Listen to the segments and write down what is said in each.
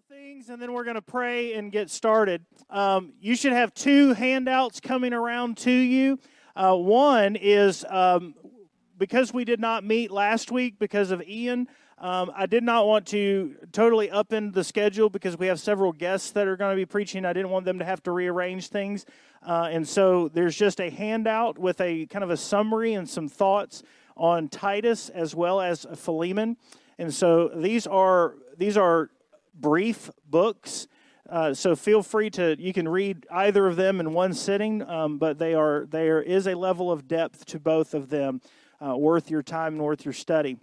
of things and then we're going to pray and get started. Um, you should have two handouts coming around to you. Uh, one is um, because we did not meet last week because of Ian. Um, I did not want to totally upend the schedule because we have several guests that are going to be preaching. I didn't want them to have to rearrange things. Uh, and so there's just a handout with a kind of a summary and some thoughts on Titus as well as Philemon. And so these are these are brief books. Uh, so feel free to you can read either of them in one sitting, um, but they are there is a level of depth to both of them, uh, worth your time and worth your study.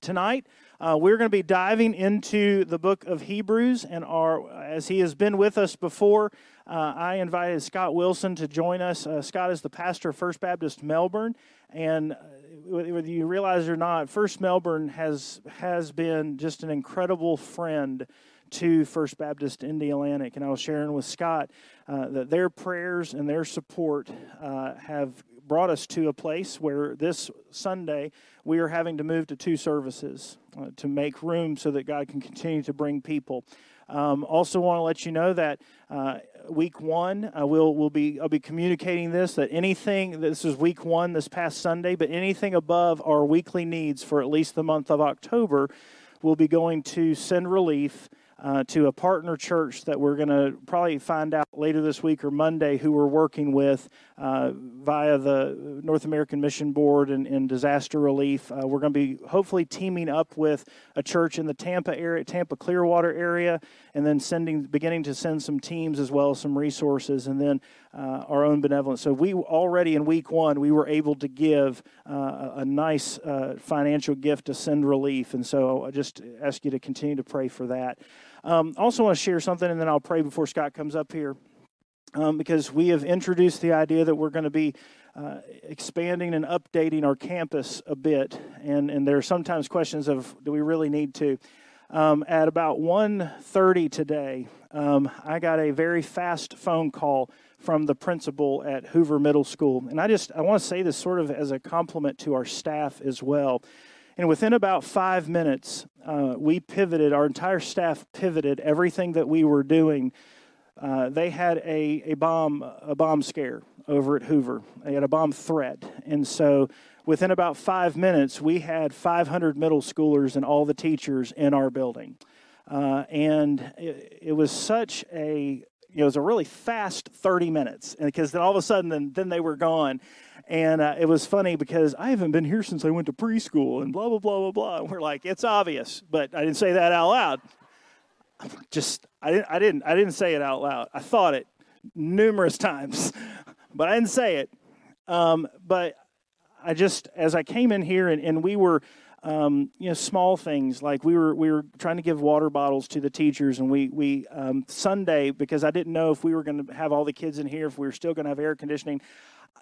Tonight, uh, we're going to be diving into the book of Hebrews, and our as he has been with us before, uh, I invited Scott Wilson to join us. Uh, Scott is the pastor of First Baptist Melbourne, and whether you realize it or not, First Melbourne has has been just an incredible friend to First Baptist Indialantic. And I was sharing with Scott uh, that their prayers and their support uh, have brought us to a place where this Sunday we are having to move to two services uh, to make room so that God can continue to bring people. Um, also, want to let you know that uh, week one, uh, we'll, we'll be I'll be communicating this that anything this is week one this past Sunday, but anything above our weekly needs for at least the month of October, we'll be going to send relief uh, to a partner church that we're going to probably find out later this week or Monday who we're working with uh, via the North American Mission Board and, and disaster relief. Uh, we're going to be hopefully teaming up with a church in the Tampa area, Tampa Clearwater area, and then sending, beginning to send some teams as well as some resources, and then uh, our own benevolence. So we already in week one we were able to give uh, a nice uh, financial gift to send relief, and so I just ask you to continue to pray for that. Um, also, want to share something, and then I'll pray before Scott comes up here. Um, because we have introduced the idea that we're going to be uh, expanding and updating our campus a bit, and and there are sometimes questions of do we really need to. Um, at about 1.30 today, um, I got a very fast phone call from the principal at Hoover Middle School, and I just I want to say this sort of as a compliment to our staff as well. And within about five minutes, uh, we pivoted, our entire staff pivoted everything that we were doing. Uh, they had a, a bomb a bomb scare over at Hoover. They had a bomb threat, and so within about five minutes, we had 500 middle schoolers and all the teachers in our building, uh, and it, it, was such a you know, it was a really fast 30 minutes because then all of a sudden then, then they were gone and uh, it was funny because I haven't been here since I went to preschool and blah, blah, blah, blah, blah. And we're like, it's obvious, but I didn't say that out loud. Just, I didn't, I didn't, I didn't say it out loud. I thought it numerous times, but I didn't say it. Um, but I just, as I came in here and, and we were, um, you know, small things like we were we were trying to give water bottles to the teachers, and we we um, Sunday because I didn't know if we were going to have all the kids in here, if we were still going to have air conditioning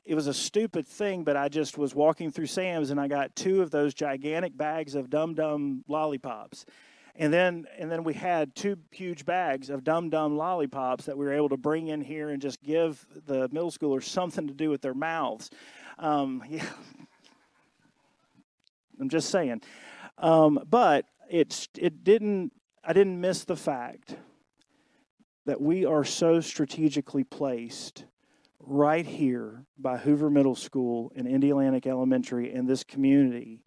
it was a stupid thing, but I just was walking through Sam's and I got two of those gigantic bags of Dum Dum lollipops. And then and then we had two huge bags of Dum Dum lollipops that we were able to bring in here and just give the middle schoolers something to do with their mouths. Um, yeah. I'm just saying. Um, but it's it didn't I didn't miss the fact that we are so strategically placed right here by Hoover Middle School and Indialantic Elementary and this community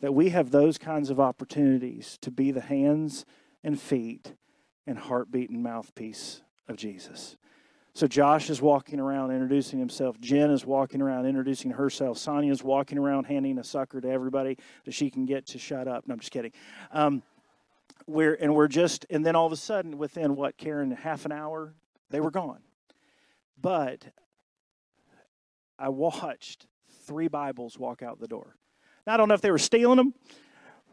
that we have those kinds of opportunities to be the hands and feet and heartbeat and mouthpiece of Jesus. So Josh is walking around introducing himself. Jen is walking around introducing herself. Sonia is walking around handing a sucker to everybody that she can get to shut up. No, I'm just kidding. Um, we're and we're just and then all of a sudden, within what Karen, half an hour, they were gone. But I watched three Bibles walk out the door. Now, I don't know if they were stealing them,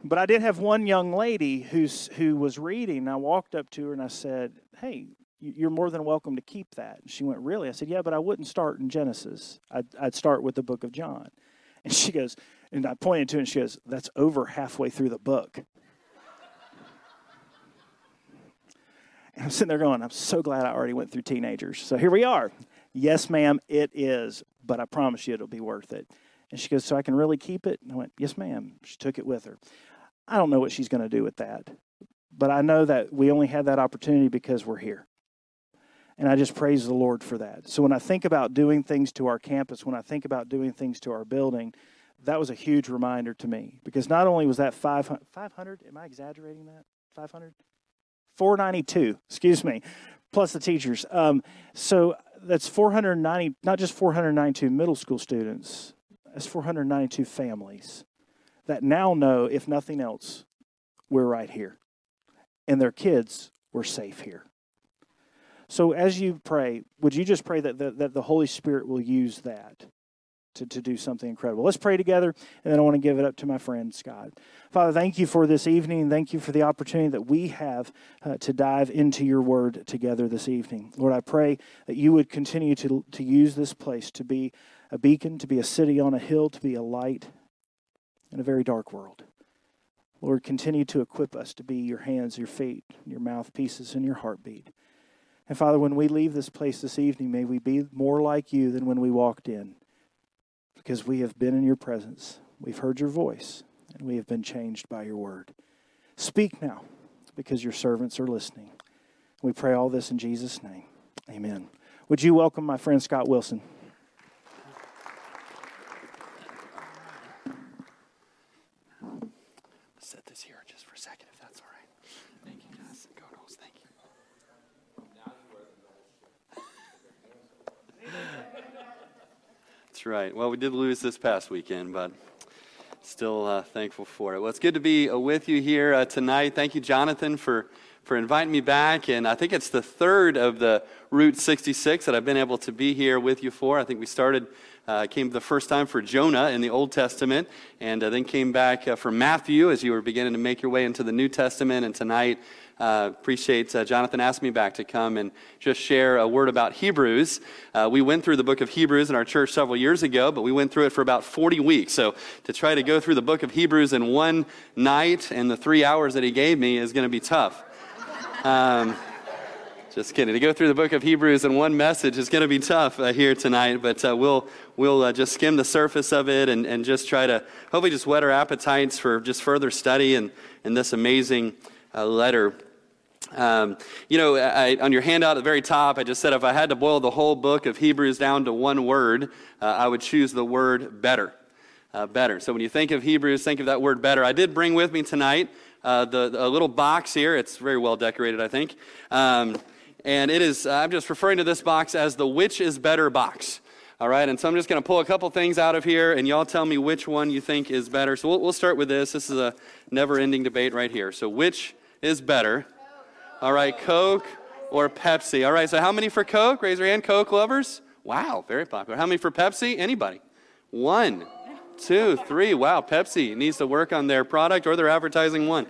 but I did have one young lady who's, who was reading. And I walked up to her and I said, Hey, you're more than welcome to keep that. And she went, Really? I said, Yeah, but I wouldn't start in Genesis. I'd, I'd start with the book of John. And she goes, and I pointed to it and she goes, That's over halfway through the book. And I'm sitting there going, I'm so glad I already went through teenagers. So here we are. Yes, ma'am, it is but I promise you it'll be worth it. And she goes, So I can really keep it? And I went, Yes, ma'am. She took it with her. I don't know what she's going to do with that, But I know that we only had that opportunity because we're here. And I just praise the Lord for that. So when I think about doing things to our campus, when I think about doing things to our building, that was a huge reminder to me because not only was that 500, 500 am I exaggerating that? 500? 492, excuse me, plus the teachers. Um, so that's 490, not just 492 middle school students, that's 492 families that now know, if nothing else, we're right here. And their kids, we're safe here. So as you pray, would you just pray that the, that the Holy Spirit will use that to, to do something incredible? Let's pray together, and then I want to give it up to my friend Scott. Father, thank you for this evening. Thank you for the opportunity that we have uh, to dive into your word together this evening. Lord, I pray that you would continue to, to use this place to be a beacon, to be a city on a hill, to be a light in a very dark world. Lord, continue to equip us to be your hands, your feet, your mouthpieces, and your heartbeat. And Father, when we leave this place this evening, may we be more like you than when we walked in, because we have been in your presence. We've heard your voice, and we have been changed by your word. Speak now, because your servants are listening. We pray all this in Jesus' name. Amen. Would you welcome my friend Scott Wilson? Set this here just for a second, if that's all right. Thank you, right. Well, we did lose this past weekend, but still uh, thankful for it. Well, it's good to be uh, with you here uh, tonight. Thank you, Jonathan, for, for inviting me back. And I think it's the third of the Route 66 that I've been able to be here with you for. I think we started, uh, came the first time for Jonah in the Old Testament, and uh, then came back uh, for Matthew as you were beginning to make your way into the New Testament. And tonight, uh, appreciate uh, Jonathan asked me back to come and just share a word about Hebrews. Uh, we went through the book of Hebrews in our church several years ago, but we went through it for about 40 weeks. So to try to go through the book of Hebrews in one night and the three hours that he gave me is going to be tough. Um, just kidding. To go through the book of Hebrews in one message is going to be tough uh, here tonight, but uh, we'll, we'll uh, just skim the surface of it and, and just try to hopefully just whet our appetites for just further study and, in this amazing uh, letter um, you know, I, on your handout at the very top, I just said if I had to boil the whole book of Hebrews down to one word, uh, I would choose the word better. Uh, better. So when you think of Hebrews, think of that word better. I did bring with me tonight uh, the, the, a little box here. It's very well decorated, I think. Um, and it is, I'm just referring to this box as the which is better box. All right, and so I'm just going to pull a couple things out of here, and y'all tell me which one you think is better. So we'll, we'll start with this. This is a never ending debate right here. So, which is better? All right, Coke or Pepsi? All right, so how many for Coke? Raise your hand, Coke lovers. Wow, very popular. How many for Pepsi? Anybody? One, two, three. Wow, Pepsi needs to work on their product or their advertising one.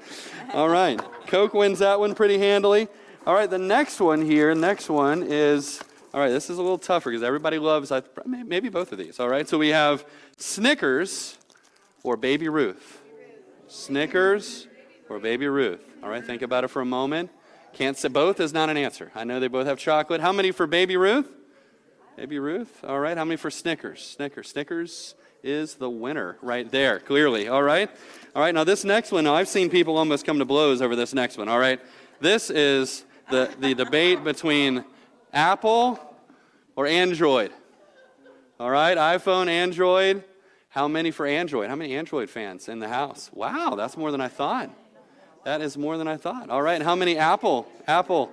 All right, Coke wins that one pretty handily. All right, the next one here, next one is, all right, this is a little tougher because everybody loves, maybe both of these. All right, so we have Snickers or Baby Ruth. Snickers or Baby Ruth. All right, think about it for a moment. Can't say both is not an answer. I know they both have chocolate. How many for Baby Ruth? Baby Ruth. All right. How many for Snickers? Snickers. Snickers is the winner right there, clearly. All right. All right. Now, this next one, I've seen people almost come to blows over this next one. All right. This is the, the debate between Apple or Android. All right. iPhone, Android. How many for Android? How many Android fans in the house? Wow, that's more than I thought. That is more than I thought. All right. How many Apple? Apple.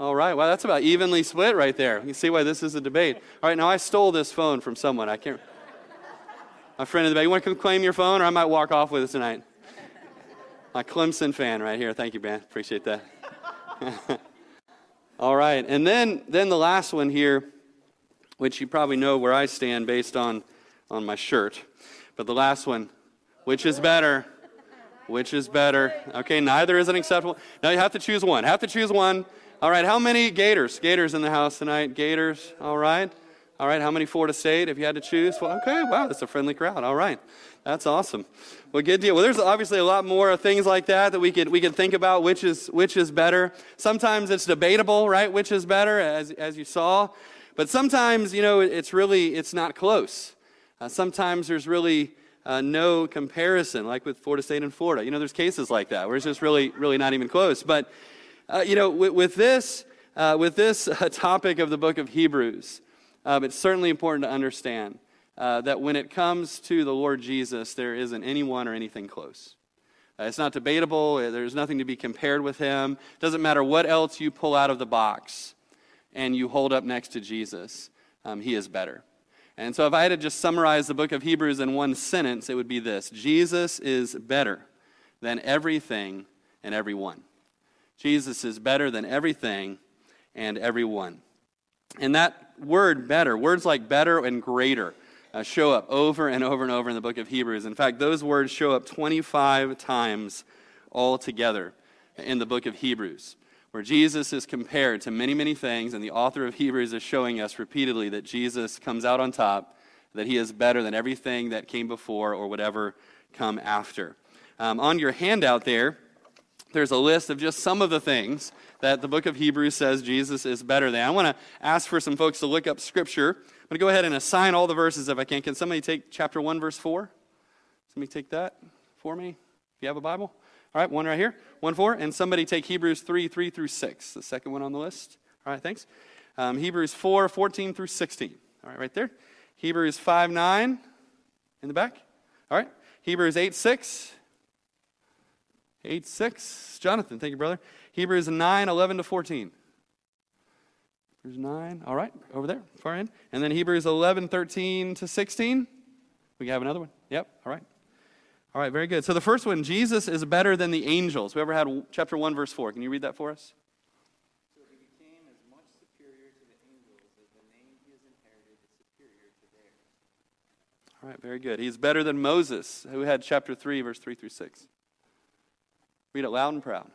All right. Well, that's about evenly split right there. You see why this is a debate. All right. Now, I stole this phone from someone. I can't. My friend in the back. You want to come claim your phone, or I might walk off with it tonight? My Clemson fan right here. Thank you, Ben. Appreciate that. All right. And then, then the last one here, which you probably know where I stand based on, on my shirt. But the last one, which is better? Which is better? Okay, neither is an acceptable. Now you have to choose one. Have to choose one. All right, how many Gators? Gators in the house tonight. Gators. All right. All right, how many Florida State if you had to choose? Well, okay, wow, that's a friendly crowd. All right. That's awesome. Well, good deal. Well, there's obviously a lot more things like that that we could we could think about which is which is better. Sometimes it's debatable, right? Which is better as as you saw. But sometimes, you know, it's really it's not close. Uh, sometimes there's really uh, no comparison, like with Florida State and Florida. You know, there's cases like that where it's just really, really not even close. But, uh, you know, with, with this, uh, with this uh, topic of the book of Hebrews, um, it's certainly important to understand uh, that when it comes to the Lord Jesus, there isn't anyone or anything close. Uh, it's not debatable. There's nothing to be compared with him. It doesn't matter what else you pull out of the box and you hold up next to Jesus, um, he is better. And so, if I had to just summarize the book of Hebrews in one sentence, it would be this Jesus is better than everything and everyone. Jesus is better than everything and everyone. And that word better, words like better and greater, uh, show up over and over and over in the book of Hebrews. In fact, those words show up 25 times altogether in the book of Hebrews where Jesus is compared to many, many things, and the author of Hebrews is showing us repeatedly that Jesus comes out on top, that he is better than everything that came before or whatever come after. Um, on your handout there, there's a list of just some of the things that the book of Hebrews says Jesus is better than. I want to ask for some folks to look up scripture. I'm going to go ahead and assign all the verses if I can. Can somebody take chapter 1, verse 4? Somebody take that for me, if you have a Bible. All right, one right here, one four, and somebody take Hebrews 3, 3 through 6, the second one on the list. All right, thanks. Um, Hebrews 4, 14 through 16. All right, right there. Hebrews 5, 9 in the back. All right. Hebrews 8, 6. 8, 6. Jonathan, thank you, brother. Hebrews 9, 11 to 14. Hebrews 9. All right, over there, far in. And then Hebrews 11, 13 to 16. We have another one. Yep, all right. All right, very good. So the first one, Jesus is better than the angels. Whoever had chapter 1, verse 4. Can you read that for us? So he became as much superior to the angels as the name he has inherited is superior to theirs. All right, very good. He's better than Moses, who had chapter 3, verse 3 through 6. Read it loud and proud.